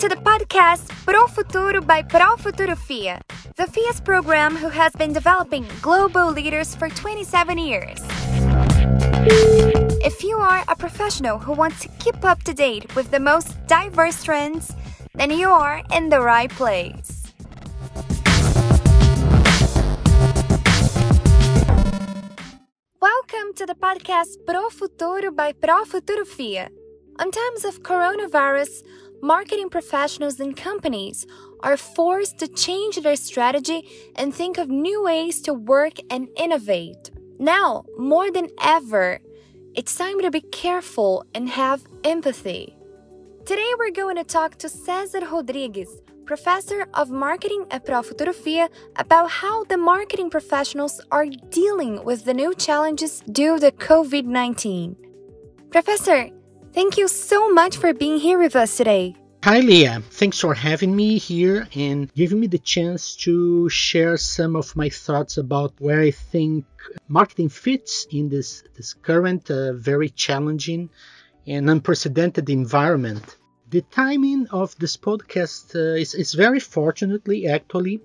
to the podcast Pro Futuro by Pro Futuro FIA, the FIA's program who has been developing global leaders for 27 years. If you are a professional who wants to keep up to date with the most diverse trends, then you are in the right place. Welcome to the podcast Pro Futuro by Pro Futuro FIA. On times of coronavirus, marketing professionals and companies are forced to change their strategy and think of new ways to work and innovate. Now, more than ever, it's time to be careful and have empathy. Today, we're going to talk to Cesar Rodrigues, professor of marketing at Pro Futuro FIA, about how the marketing professionals are dealing with the new challenges due to COVID 19. Professor, thank you so much for being here with us today. Hi, Leah. Thanks for having me here and giving me the chance to share some of my thoughts about where I think marketing fits in this, this current, uh, very challenging and unprecedented environment. The timing of this podcast uh, is, is very fortunately actually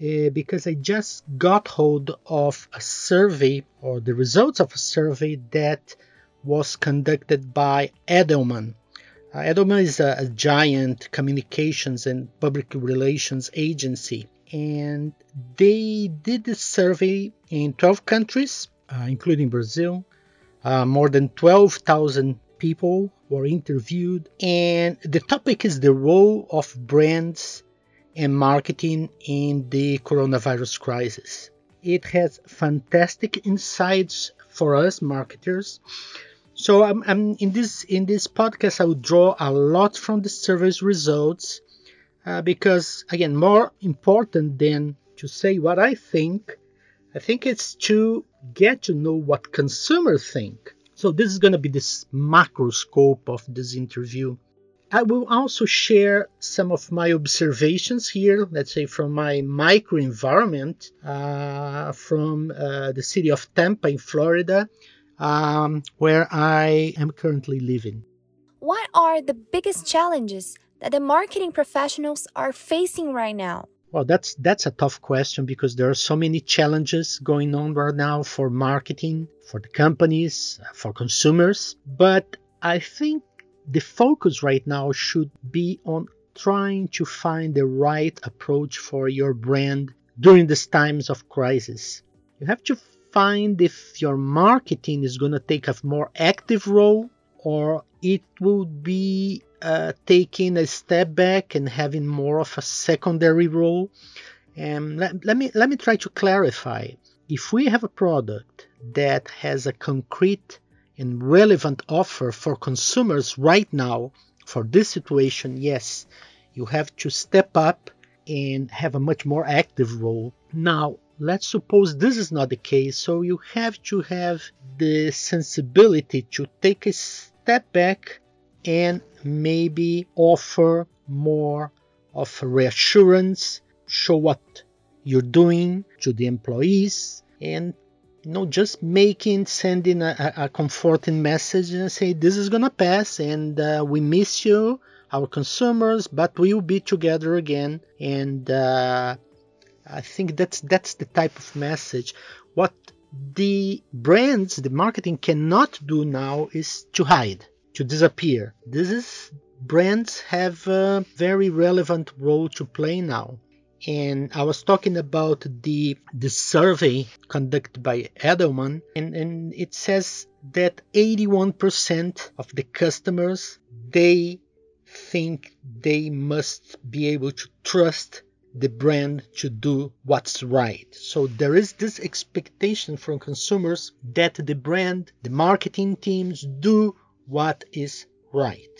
uh, because I just got hold of a survey or the results of a survey that was conducted by Edelman. Uh, Edelman is a, a, giant communications and public relations agency, and they did this survey in 12 countries, uh, including Brazil. Uh, more than 12,000 people were interviewed, and the topic is the role of brands and marketing in the coronavirus crisis. It has fantastic insights for us marketers. So I'm, I'm in this in this podcast I will draw a lot from the survey's results uh, because again more important than to say what I think, I think it's to get to know what consumers think. So this is going to be this macro scope of this interview. I will also share some of my observations here, let's say from my micro environment, uh, from uh, the city of Tampa in Florida, um, where I am currently living. What are the biggest challenges that the marketing professionals are facing right now? Well, that's that's a tough question because there are so many challenges going on right now for marketing, for the companies, for consumers. But I think the focus right now should be on trying to find the right approach for your brand during these times of crisis. You have to find if your marketing is going to take a more active role or it will be uh, taking a step back and having more of a secondary role. And let, let me let me try to clarify. If we have a product that has a concrete and relevant offer for consumers right now for this situation, yes, you have to step up and have a much more active role. Now, let's suppose this is not the case, so you have to have the sensibility to take a step back and maybe offer more of reassurance, show what you're doing to the employees, and you know just making sending a, a comforting message and say this is gonna pass and uh, we miss you our consumers but we'll be together again and uh, i think that's that's the type of message what the brands the marketing cannot do now is to hide to disappear. This is brands have a very relevant role to play now. And I was talking about the the survey conducted by Edelman, and, and it says that 81% of the customers they think they must be able to trust the brand to do what's right. So there is this expectation from consumers that the brand, the marketing teams do what is right.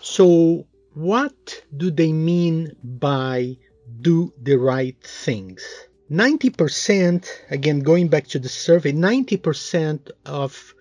So, what do they mean by do the right things? 90%, again, going back to the survey, 90% of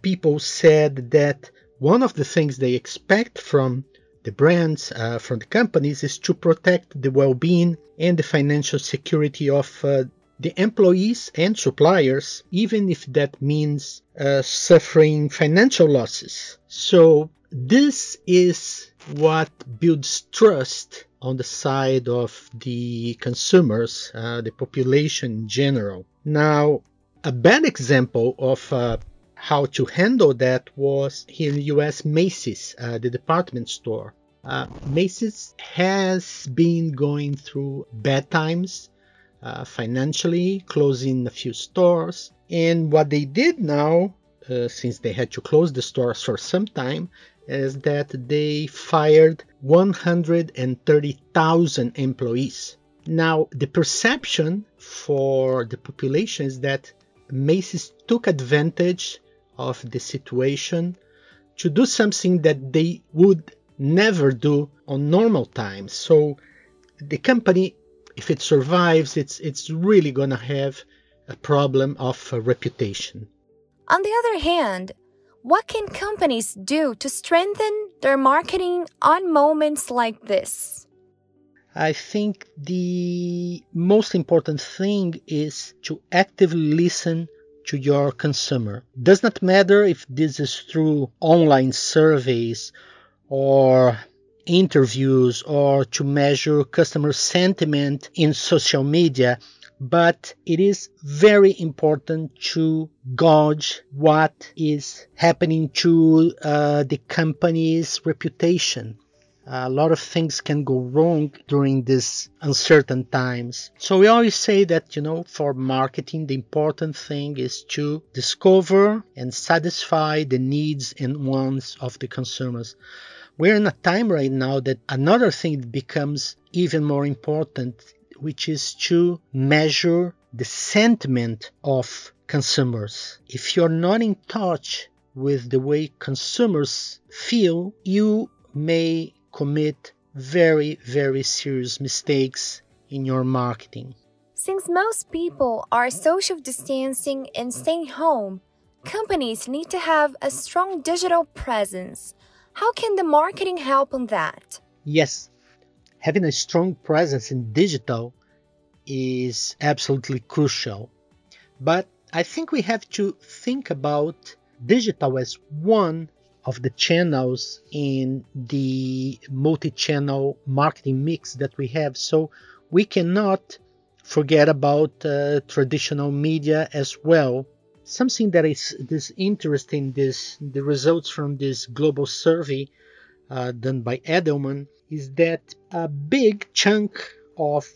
people said that one of the things they expect from the brands, uh, from the companies, is to protect the well being and the financial security of uh, the employees and suppliers, even if that means uh, suffering financial losses. So, this is what builds trust on the side of the consumers, uh, the population in general. Now, a bad example of uh, how to handle that was here in the US, Macy's, uh, the department store. Uh, Macy's has been going through bad times uh, financially, closing a few stores. And what they did now, uh, since they had to close the stores for some time, is that they fired 130,000 employees. Now, the perception for the population is that Macy's took advantage of the situation to do something that they would never do on normal times. So the company, if it survives, it's it's really gonna have a problem of uh, reputation. On the other hand, what can companies do to strengthen their marketing on moments like this? I think the most important thing is to actively listen to your consumer. Does not matter if this is through online surveys or interviews or to measure customer sentiment in social media but it is very important to gauge what is happening to uh, the company's reputation. A lot of things can go wrong during these uncertain times. So we always say that, you know, for marketing, the important thing is to discover and satisfy the needs and wants of the consumers. We're in a time right now that another thing becomes even more important which is to measure the sentiment of consumers. If you're not in touch with the way consumers feel, you may commit very, very serious mistakes in your marketing. Since most people are social distancing and staying home, companies need to have a strong digital presence. How can the marketing help on that? Yes, having a strong presence in digital is absolutely crucial. But I think we have to think about digital as one of the channels in the multi channel marketing mix that we have. So we cannot forget about uh, traditional media as well. Something that is this interesting, this the results from this global survey uh, done by Edelman is that a big chunk of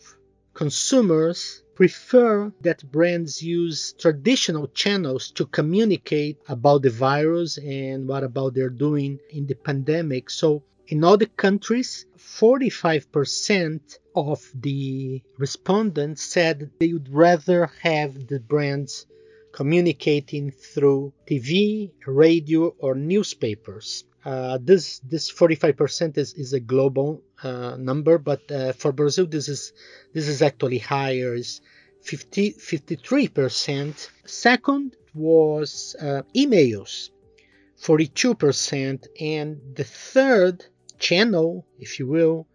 consumers prefer that brands use traditional channels to communicate about the virus and what about they're doing in the pandemic. So in other countries, 45% of the respondents said they would rather have the brands communicating through TV, radio, or newspapers. Uh, this this 45% is, is a global uh, number, but uh, for Brazil this is this is actually higher. Is 50 53%. Second was uh, emails, 42%, and the third channel, if you will,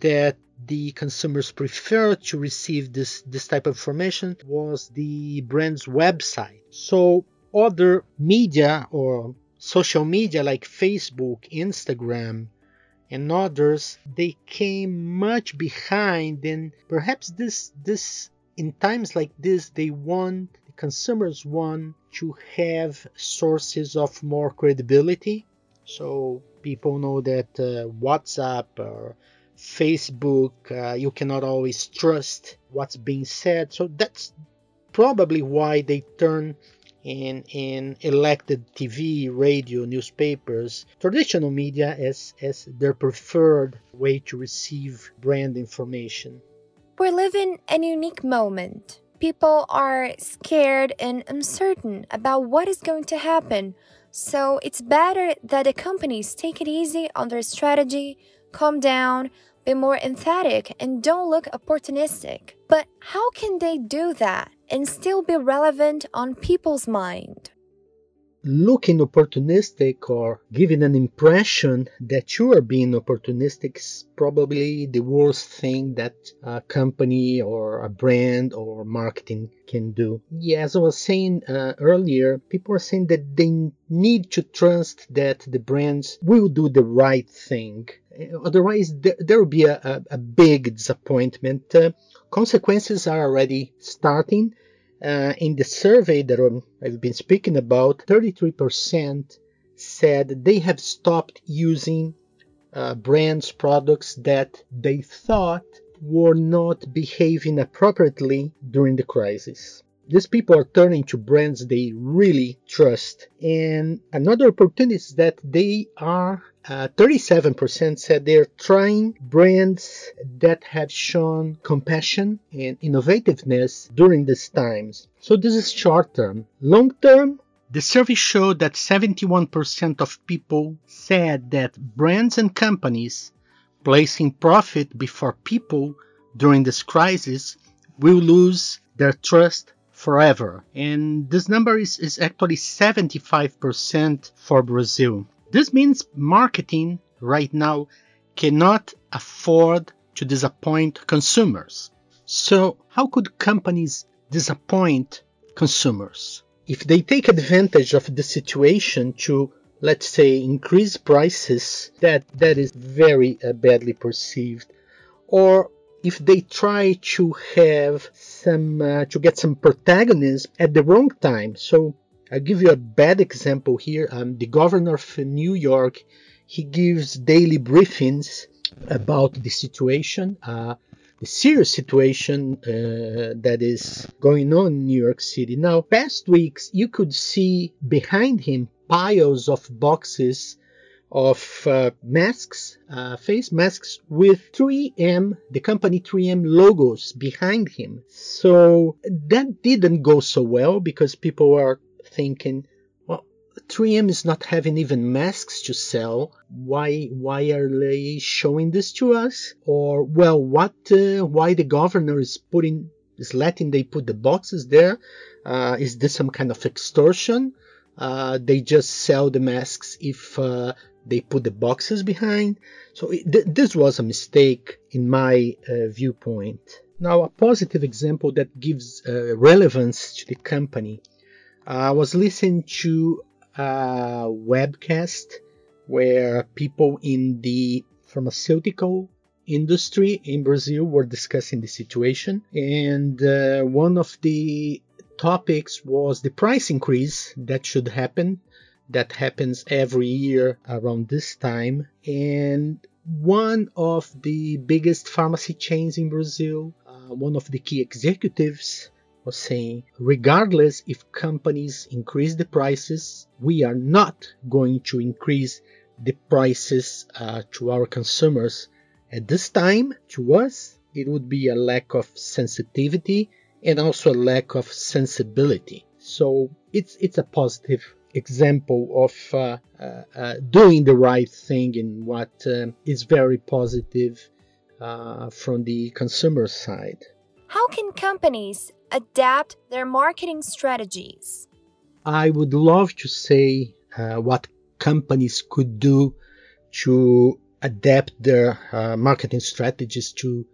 that the consumers prefer to receive this this type of information was the brand's website. So other media or social media like Facebook, Instagram, and others, they came much behind and perhaps this this in times like this they want the consumers want to have sources of more credibility. So people know that uh, WhatsApp or Facebook, uh, you cannot always trust what's being said. So that's probably why they turn in, in elected TV, radio, newspapers, traditional media as, as their preferred way to receive brand information. We're living a unique moment. People are scared and uncertain about what is going to happen. So it's better that the companies take it easy on their strategy, calm down, be more emphatic, and don't look opportunistic. But how can they do that? And still be relevant on people's mind. looking opportunistic or giving an impression that you are being opportunistic is probably the worst thing that a company or a brand or marketing can do. Yeah, as I was saying uh, earlier, people are saying that they need to trust that the brands will do the right thing. Otherwise, there, there will be a, a, a big disappointment. Uh, consequences are already starting uh, in the survey that I've been speaking about, 33% said they have stopped using uh, brands products that they thought were not behaving appropriately during the crisis. These people are turning to brands they really trust. And another opportunity is that they are, uh, 37% said they're trying brands that have shown compassion and innovativeness during these times. So this is short term. Long term, the survey showed that 71% of people said that brands and companies placing profit before people during this crisis will lose their trust forever. And this number is, is actually 75% for Brazil. This means marketing right now cannot afford to disappoint consumers. So, how could companies disappoint consumers? If they take advantage of the situation to let's say increase prices that that is very uh, badly perceived or if they try to have some uh, to get some protagonism at the wrong time. So I'll give you a bad example here. Um, the governor of New York he gives daily briefings about the situation, uh, the serious situation uh, that is going on in New York City. Now, past weeks you could see behind him piles of boxes of uh, masks, uh, face masks with 3M, the company 3M logos behind him. So that didn't go so well because people are thinking, well, 3M is not having even masks to sell. Why, why are they showing this to us? Or, well, what, uh, why the governor is putting, is letting they put the boxes there? Uh, is this some kind of extortion? Uh, they just sell the masks if uh, they put the boxes behind. So th- this was a mistake in my uh, viewpoint. Now, a positive example that gives uh, relevance to the company. I was listening to a webcast where people in the pharmaceutical industry in Brazil were discussing the situation, and uh, one of the topics was the price increase that should happen that happens every year around this time. And one of the biggest pharmacy chains in Brazil, uh, one of the key executives, was saying, regardless if companies increase the prices, we are not going to increase the prices uh, to our consumers. At this time, to us, it would be a lack of sensitivity and also a lack of sensibility. So it's it's a positive example of uh, uh, uh, doing the right thing and what um, is very positive uh, from the consumer side. How can companies adapt their marketing strategies? I would love to say uh, what companies could do to adapt their uh, marketing strategies to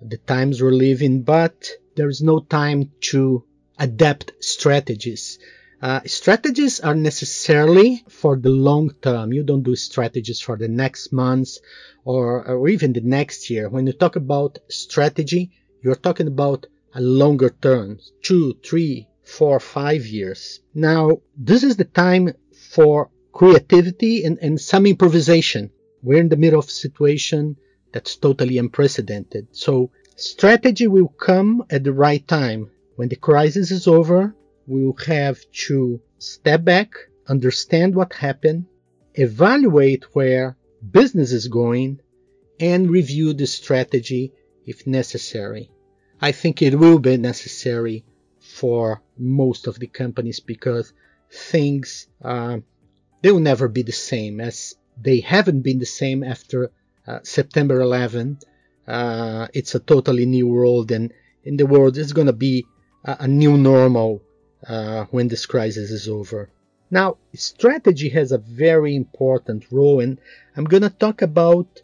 the times we're living, but there is no time to adapt strategies. Uh, strategies are necessarily for the long term. You don't do strategies for the next months or, or even the next year. When you talk about strategy, you're talking about a longer term, two, three, four, five years. Now, this is the time for creativity and, and some improvisation. We're in the middle of a situation that's totally unprecedented. So strategy will come at the right time. When the crisis is over, we will have to step back, understand what happened, evaluate where business is going, and review the strategy if necessary. I think it will be necessary for most of the companies because things uh, they will never be the same as they haven't been the same after uh, September 11. Uh, it's a totally new world, and in the world, it's going to be a, a new normal uh, when this crisis is over. Now, strategy has a very important role, and I'm going to talk about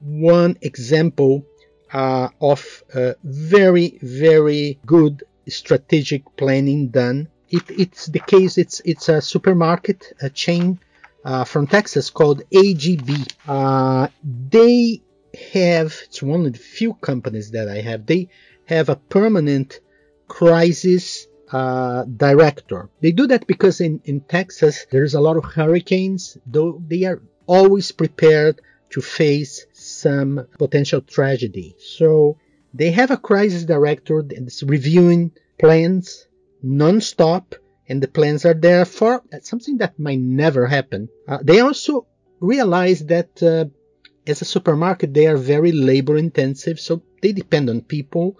one example uh, of uh, very, very good strategic planning done. It, it's the case. It's it's a supermarket a chain uh, from Texas called HEB. Uh, they have it's one of the few companies that I have. They have a permanent crisis uh, director. They do that because in, in Texas there's a lot of hurricanes, though they are always prepared to face some potential tragedy. So they have a crisis director that's reviewing plans non-stop and the plans are there for something that might never happen. Uh, they also realize that uh, as a supermarket they are very labor intensive so they depend on people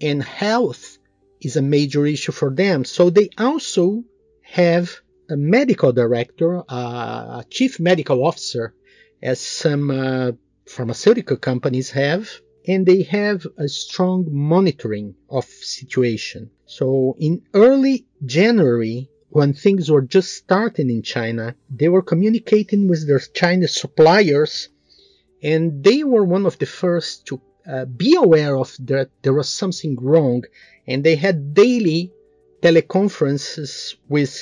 and health is a major issue for them. So they also have a medical director, uh, a chief medical officer, as some uh, pharmaceutical companies have, and they have a strong monitoring of situation. So in early January, when things were just starting in China, they were communicating with their Chinese suppliers, and they were one of the first to uh, be aware of that there was something wrong, and they had daily teleconferences with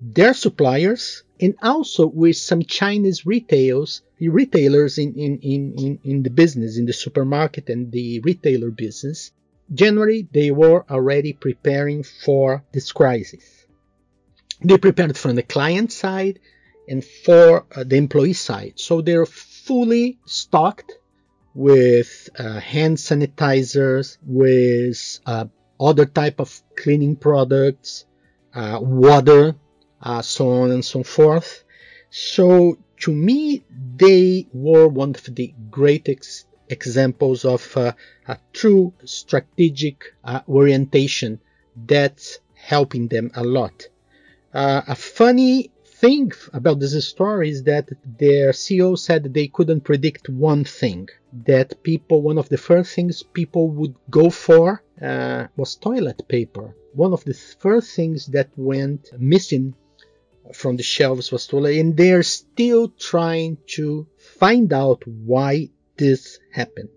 their suppliers and also with some Chinese retailers, retailers in, in, in, in the business, in the supermarket and the retailer business. Generally, they were already preparing for this crisis. They prepared from the client side and for uh, the employee side. So they're fully stocked with uh, hand sanitizers, with uh, other type of cleaning products, uh, water, uh, so on and so forth. So to me, they were one of the great ex- examples of uh, a true strategic uh, orientation that's helping them a lot. Uh, a funny thing about this story is that their CEO said they couldn't predict one thing. That people, one of the first things people would go for uh, was toilet paper. One of the first things that went missing from the shelves was stolen, and they're still trying to find out why this happened.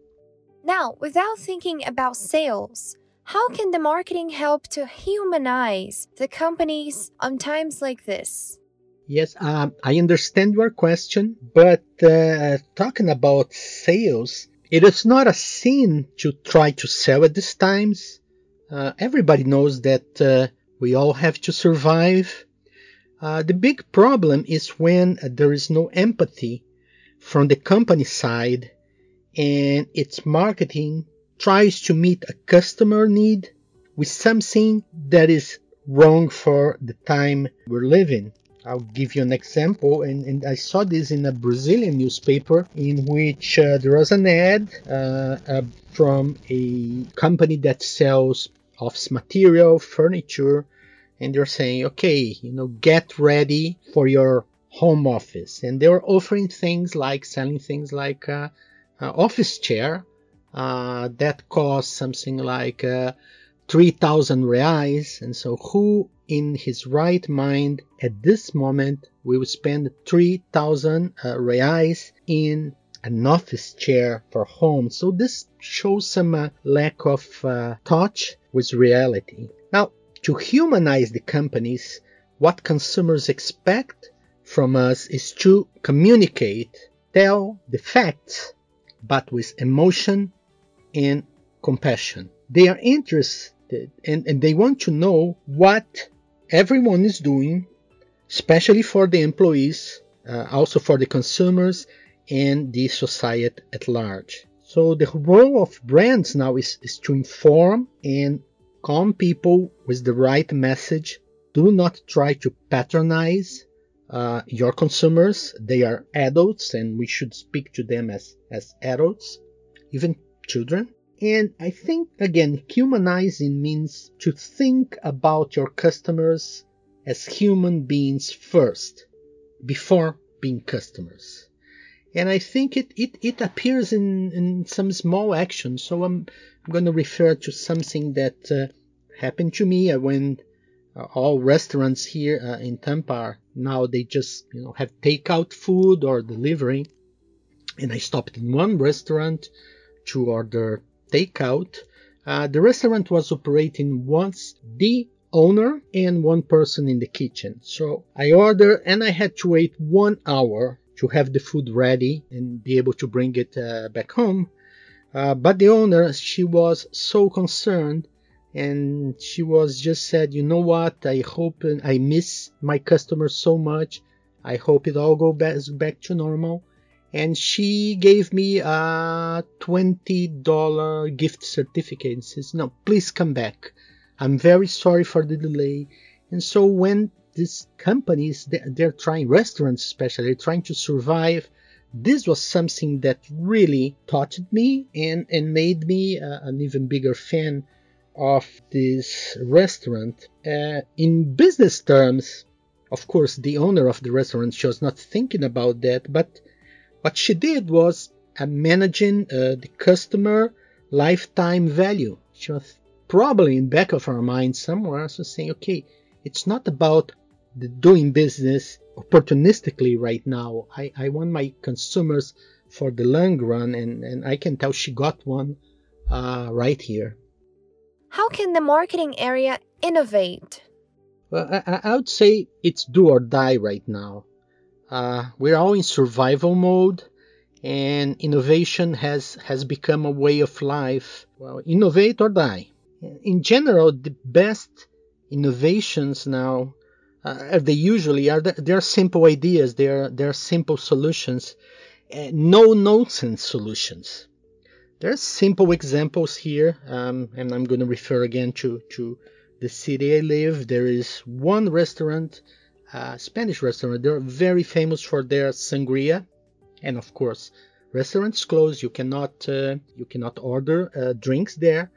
Now, without thinking about sales, how can the marketing help to humanize the companies on times like this? Yes, um, I understand your question, but uh, talking about sales, it is not a sin to try to sell at these times. Uh, everybody knows that uh, we all have to survive uh, the big problem is when uh, there is no empathy from the company side and its marketing tries to meet a customer need with something that is wrong for the time we're living. I'll give you an example, and, and I saw this in a Brazilian newspaper in which uh, there was an ad uh, uh, from a company that sells office material, furniture, and they're saying, okay, you know, get ready for your home office. And they're offering things like selling things like uh, uh, office chair uh, that cost something like uh, 3,000 reais. And so, who in his right mind at this moment will spend 3,000 uh, reais in an office chair for home? So, this shows some uh, lack of touch with reality. To humanize the companies, what consumers expect from us is to communicate, tell the facts, but with emotion and compassion. They are interested and, and they want to know what everyone is doing, especially for the employees, uh, also for the consumers and the society at large. So the role of brands now is, is to inform and calm people with the right message. Do not try to patronize uh, your consumers. They are adults and we should speak to them as, as adults, even children. And I think, again, humanizing means to think about your customers as human beings first, before being customers. And I think it, it, it appears in, in some small actions. So I'm, I'm going to refer to something that uh, happened to me. when uh, all restaurants here uh, in Tampa now they just you know have takeout food or delivery. And I stopped in one restaurant to order takeout. Uh, the restaurant was operating once the owner and one person in the kitchen. So I ordered and I had to wait one hour to have the food ready and be able to bring it uh, back home. Uh, but the owner, she was so concerned and she was just said, you know what? I hope I miss my customers so much. I hope it all go back, back to normal. And she gave me a $20 gift certificate and says, no, please come back. I'm very sorry for the delay. And so when these companies, they're trying, restaurants especially, they're trying to survive, this was something that really touched me and, and made me uh, an even bigger fan of this restaurant. Uh, in business terms, of course, the owner of the restaurant she was not thinking about that, but what she did was uh, managing uh, the customer lifetime value. She was probably in back of her mind somewhere, so saying, okay, it's not about doing business opportunistically right now. I, I want my consumers for the long run, and, and I can tell she got one uh, right here. How can the marketing area innovate? Well, I, I would say it's do or die right now. Uh, we're all in survival mode, and innovation has, has become a way of life. Well, innovate or die. In general, the best innovations now uh, they usually are they're simple ideas they're they're simple solutions uh, no nonsense solutions. There are simple examples here um, and i'm going to refer again to to the city i live. There is one restaurant uh, spanish restaurant. They're very famous for their sangria. And of course restaurants closed you cannot uh, you cannot order uh, drinks there.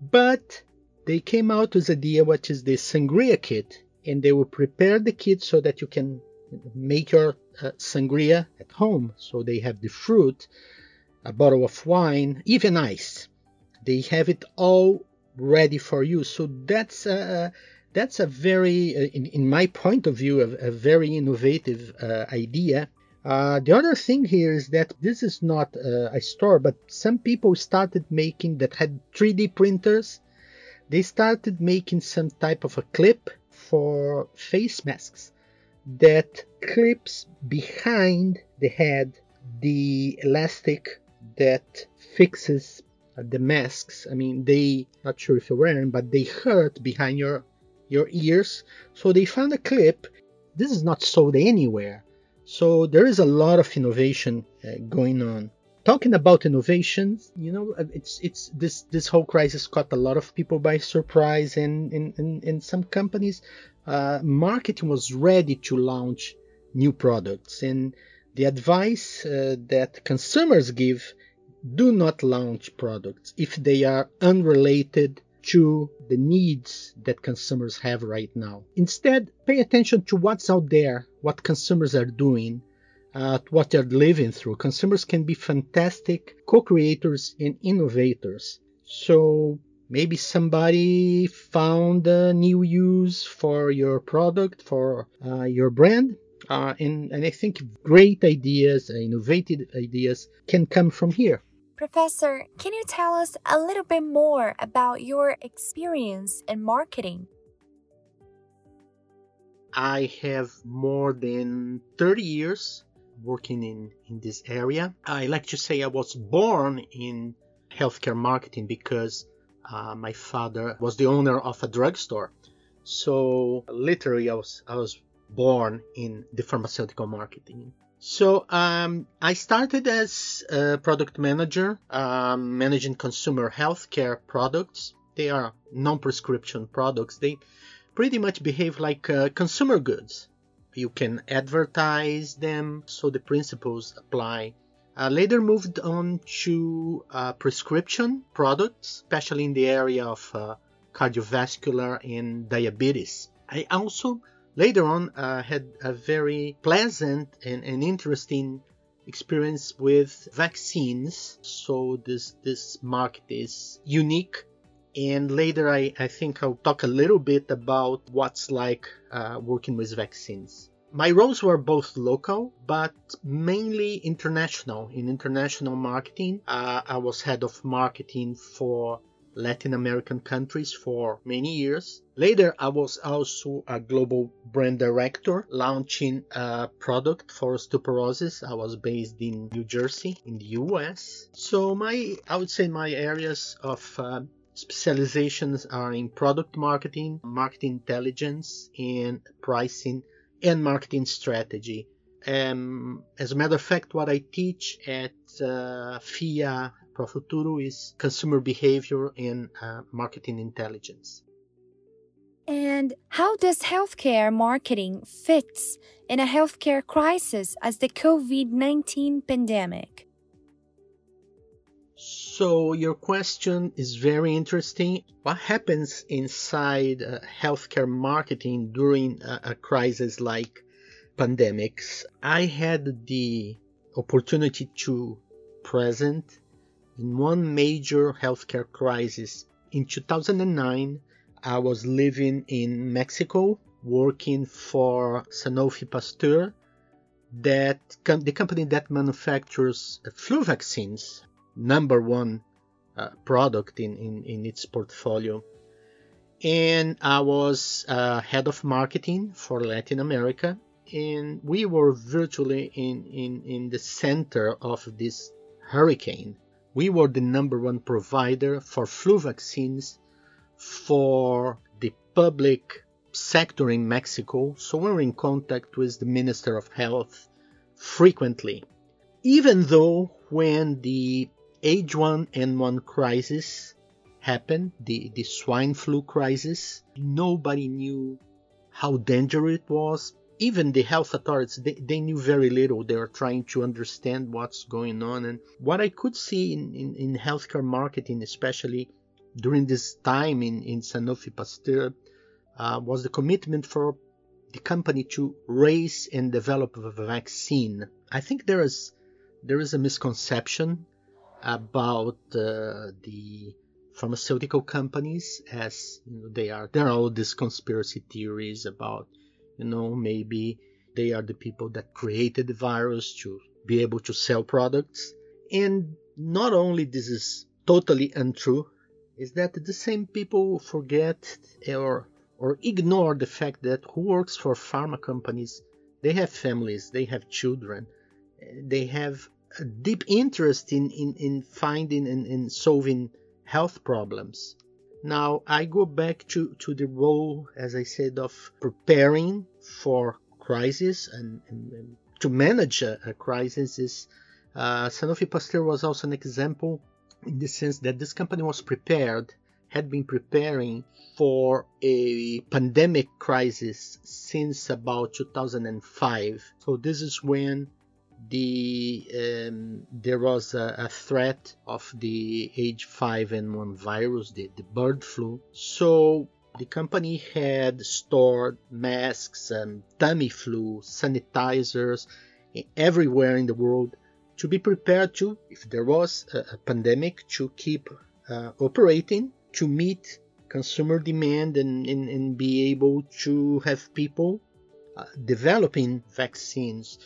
But they came out with a idea which is the sangria kit and they will prepare the kit so that you can make your uh, sangria at home. So they have the fruit, a bottle of wine, even ice. They have it all ready for you. So that's a, that's a very, uh, in, in my point of view, a, a very innovative uh, idea. Uh, the other thing here is that this is not uh, a store, but some people started making that had 3D printers. They started making some type of a clip for face masks that clips behind the head the elastic that fixes the masks. I mean, they not sure if you're wearing, but they hurt behind your your ears. So they found a clip. This is not sold anywhere. So there is a lot of innovation uh, going on talking about innovations, you know, uh, it's it's this this whole crisis caught a lot of people by surprise, and in in, in some companies, uh, marketing was ready to launch new products, and the advice uh, that consumers give: do not launch products if they are unrelated to the needs that consumers have right now. Instead, pay attention to what's out there, what consumers are doing at what they're living through. Consumers can be fantastic co-creators and innovators. So maybe somebody found a new use for your product, for uh, your brand. Uh, and, and I think great ideas, uh, innovative ideas can come from here. Professor, can you tell us a little bit more about your experience in marketing? I have more than 30 years working in, in this area. I like to say I was born in healthcare marketing because uh, my father was the owner of a drugstore. So literally, I was I was born in the pharmaceutical marketing. So um, I started as a product manager, um, managing consumer healthcare products. They are non-prescription products. They pretty much behave like uh, consumer goods you can advertise them so the principles apply. Uh, later moved on to uh, prescription products especially in the area of uh, cardiovascular and diabetes. I also later on uh, had a very pleasant and, and interesting experience with vaccines. So this this market is unique And later, I, I think I'll talk a little bit about what's like uh, working with vaccines. My roles were both local, but mainly international. In international marketing, uh, I was head of marketing for Latin American countries for many years. Later, I was also a global brand director launching a product for osteoporosis. I was based in New Jersey in the US. So my, I would say my areas of uh, specializations are in product marketing, marketing intelligence, and pricing and marketing strategy. Um, as a matter of fact, what I teach at uh, FIA Profuturo is consumer behavior and uh, marketing intelligence. And how does healthcare marketing fits in a healthcare crisis as the COVID-19 pandemic? So your question is very interesting. What happens inside uh, healthcare marketing during a, a crisis like pandemics? I had the opportunity to present in one major healthcare crisis. In 2009, I was living in Mexico working for Sanofi Pasteur, that the company that manufactures flu vaccines, number one uh, product in, in, in its portfolio. And I was uh, head of marketing for Latin America, and we were virtually in, in, in the center of this hurricane we were the number one provider for flu vaccines for the public sector in Mexico, so we were in contact with the Minister of Health frequently. Even though when the H1N1 crisis happened, the, the swine flu crisis, nobody knew how dangerous it was, even the health authorities they, they knew very little. They were trying to understand what's going on. And what i could see in, in, in healthcare marketing especially during this time in, in sanofi pasteur uh, was the commitment for the company to raise and develop a vaccine. I think there is there is a misconception about uh, the pharmaceutical companies as you know, they are there are all these conspiracy theories about you know, maybe they are the people that created the virus to be able to sell products. And not only this is totally untrue, is that the same people forget or or ignore the fact that who works for pharma companies, they have families, they have children, they have a deep interest in, in, in finding and in solving health problems. Now I go back to, to the role, as I said, of preparing for crisis and, and, and to manage a, a crisis is uh, Sanofi Pasteur was also an example in the sense that this company was prepared, had been preparing for a pandemic crisis since about 2005. So this is when the um, there was a, a, threat of the H5N1 virus, the, the bird flu. So the company had stored masks and Tamiflu, sanitizers everywhere in the world to be prepared to, if there was a, pandemic, to keep uh, operating, to meet consumer demand and, and, and, be able to have people uh, developing vaccines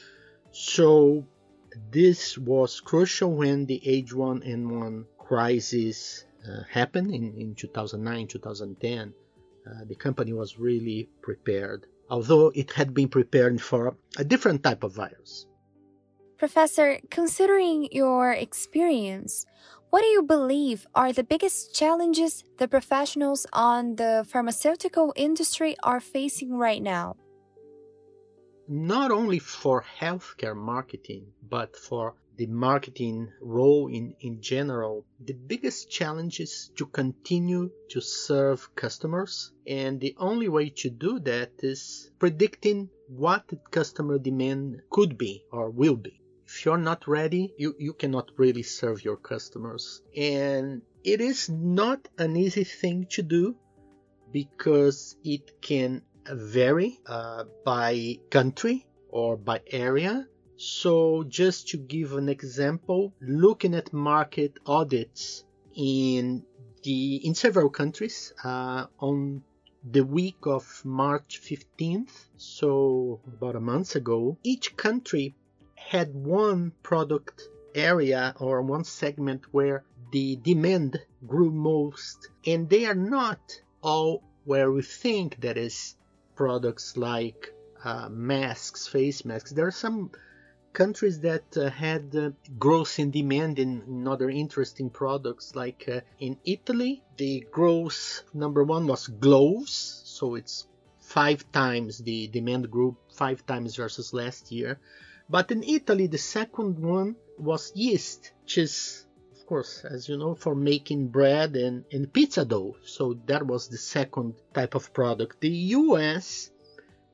so this was crucial when the H1N1 crisis uh, happened in, in 2009 2010. Uh, the company was really prepared, although it had been preparing for a different type of virus. Professor, considering your experience, what do you believe are the biggest challenges the professionals on the pharmaceutical industry are facing right now? Not only for healthcare marketing, but for the marketing role in, in general, the biggest challenge is to continue to serve customers. And the only way to do that is predicting what the customer demand could be or will be. If you're not ready, you, you cannot really serve your customers. And it is not an easy thing to do because it can vary uh, by country or by area. So just to give an example, looking at market audits in the in several countries uh, on the week of March 15th, so about a month ago, each country had one product area or one segment where the demand grew most, and they are not all where we think that is products like uh, masks, face masks. There are some countries that uh, had uh, growth in demand in, in, other interesting products, like uh, in Italy, the growth number one was gloves, so it's five times the demand grew five times versus last year. But in Italy, the second one was yeast, which is, of course, as you know, for making bread and, and pizza dough. So that was the second type of product. The US,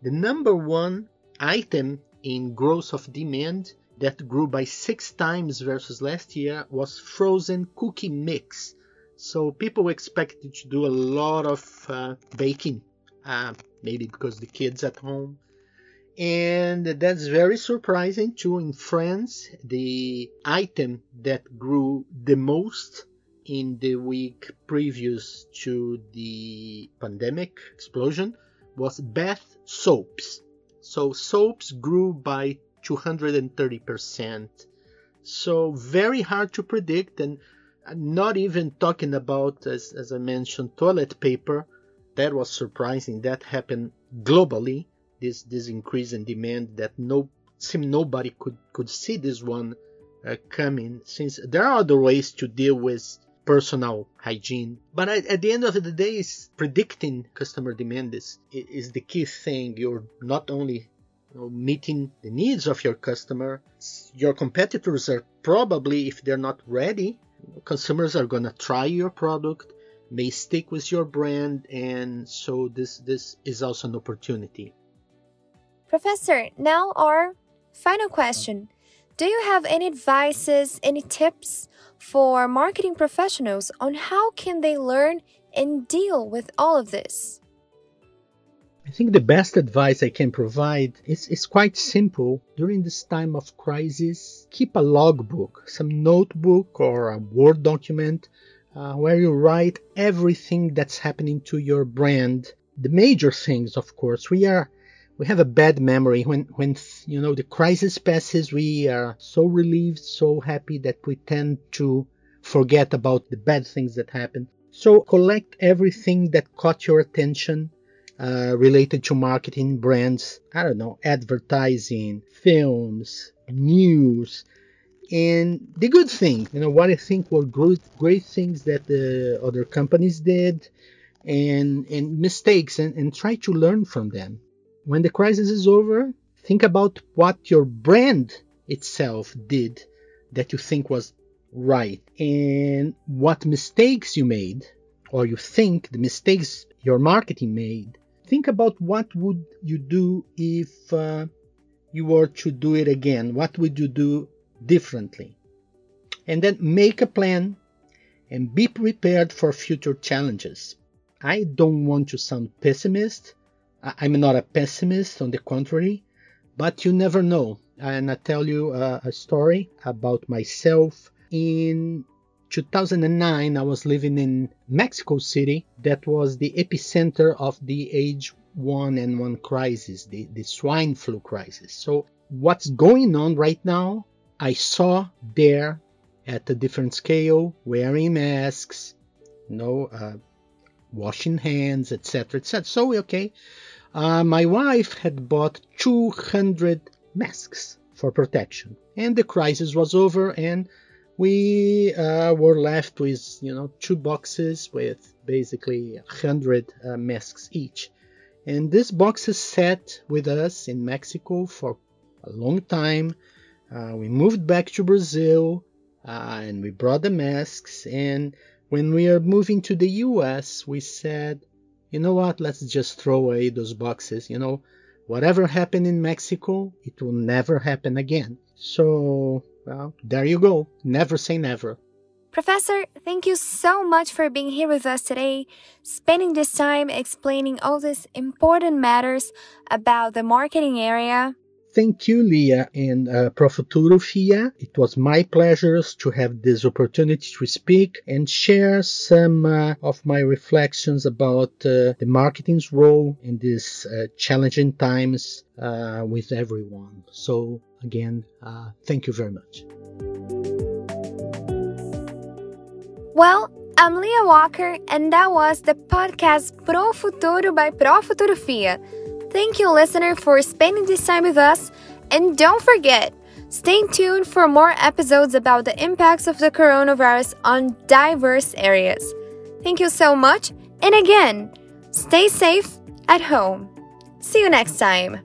the number one item in growth of demand that grew by six times versus last year was frozen cookie mix. So people expected to do a lot of uh, baking, uh, maybe because the kids at home. And that's very surprising too. In France, the item that grew the most in the week previous to the pandemic explosion was bath soaps. So soaps grew by 230%. So very hard to predict and not even talking about, as, as I mentioned, toilet paper. That was surprising. That happened globally. This this increase in demand that no seemed nobody could could see this one uh, coming. Since there are other ways to deal with personal hygiene. But at, at, the end of the day, is predicting customer demand is, is the key thing. You're not only you know, meeting the needs of your customer, your competitors are probably, if they're not ready, consumers are going to try your product, may stick with your brand, and so this, this is also an opportunity. Professor, now our final question. Do you have any advices, any tips for marketing professionals on how can they learn and deal with all of this? I think the best advice I can provide is, is quite simple. During this time of crisis, keep a logbook, some notebook or a Word document uh, where you write everything that's happening to your brand. The major things, of course, we are we have a bad memory when when you know the crisis passes we are so relieved so happy that we tend to forget about the bad things that happened. So collect everything that caught your attention uh, related to marketing brands i don't know advertising films news and the good thing you know what i think were great, great things that the other companies did and and mistakes and, and try to learn from them when the crisis is over, think about what your brand itself did that you think was right and what mistakes you made or you think the mistakes your marketing made. Think about what would you do if uh, you were to do it again. What would you do differently? And then make a plan and be prepared for future challenges. I don't want to sound pessimist, I'm not a pessimist, on the contrary, but you never know. And I tell you a, a story about myself. In 2009, I was living in Mexico City. That was the epicenter of the H1N1 crisis, the, the swine flu crisis. So, what's going on right now, I saw there at a different scale, wearing masks, know, uh, washing hands, etc., etc. So, okay, uh, my wife had bought 200 masks for protection, and the crisis was over, and we uh, were left with you know two boxes with basically 100 uh, masks each. And these boxes sat with us in Mexico for a long time. Uh, we moved back to Brazil uh, and we brought the masks. And when we are moving to the US, we said, you know what, let's just throw away those boxes. You know, whatever happened in Mexico, it will never happen again. So, well, there you go. Never say never. Professor, thank you so much for being here with us today, spending this time explaining all these important matters about the marketing area. Thank you, Leah and uh, Profuturo FIA. It was my pleasure to have this opportunity to speak and share some uh, of my reflections about uh, the marketing's role in these uh, challenging times uh, with everyone. So, again, uh, thank you very much. Well, I'm Leah Walker, and that was the podcast Profuturo by Profuturo FIA. Thank you, listener, for spending this time with us. And don't forget, stay tuned for more episodes about the impacts of the coronavirus on diverse areas. Thank you so much. And again, stay safe at home. See you next time.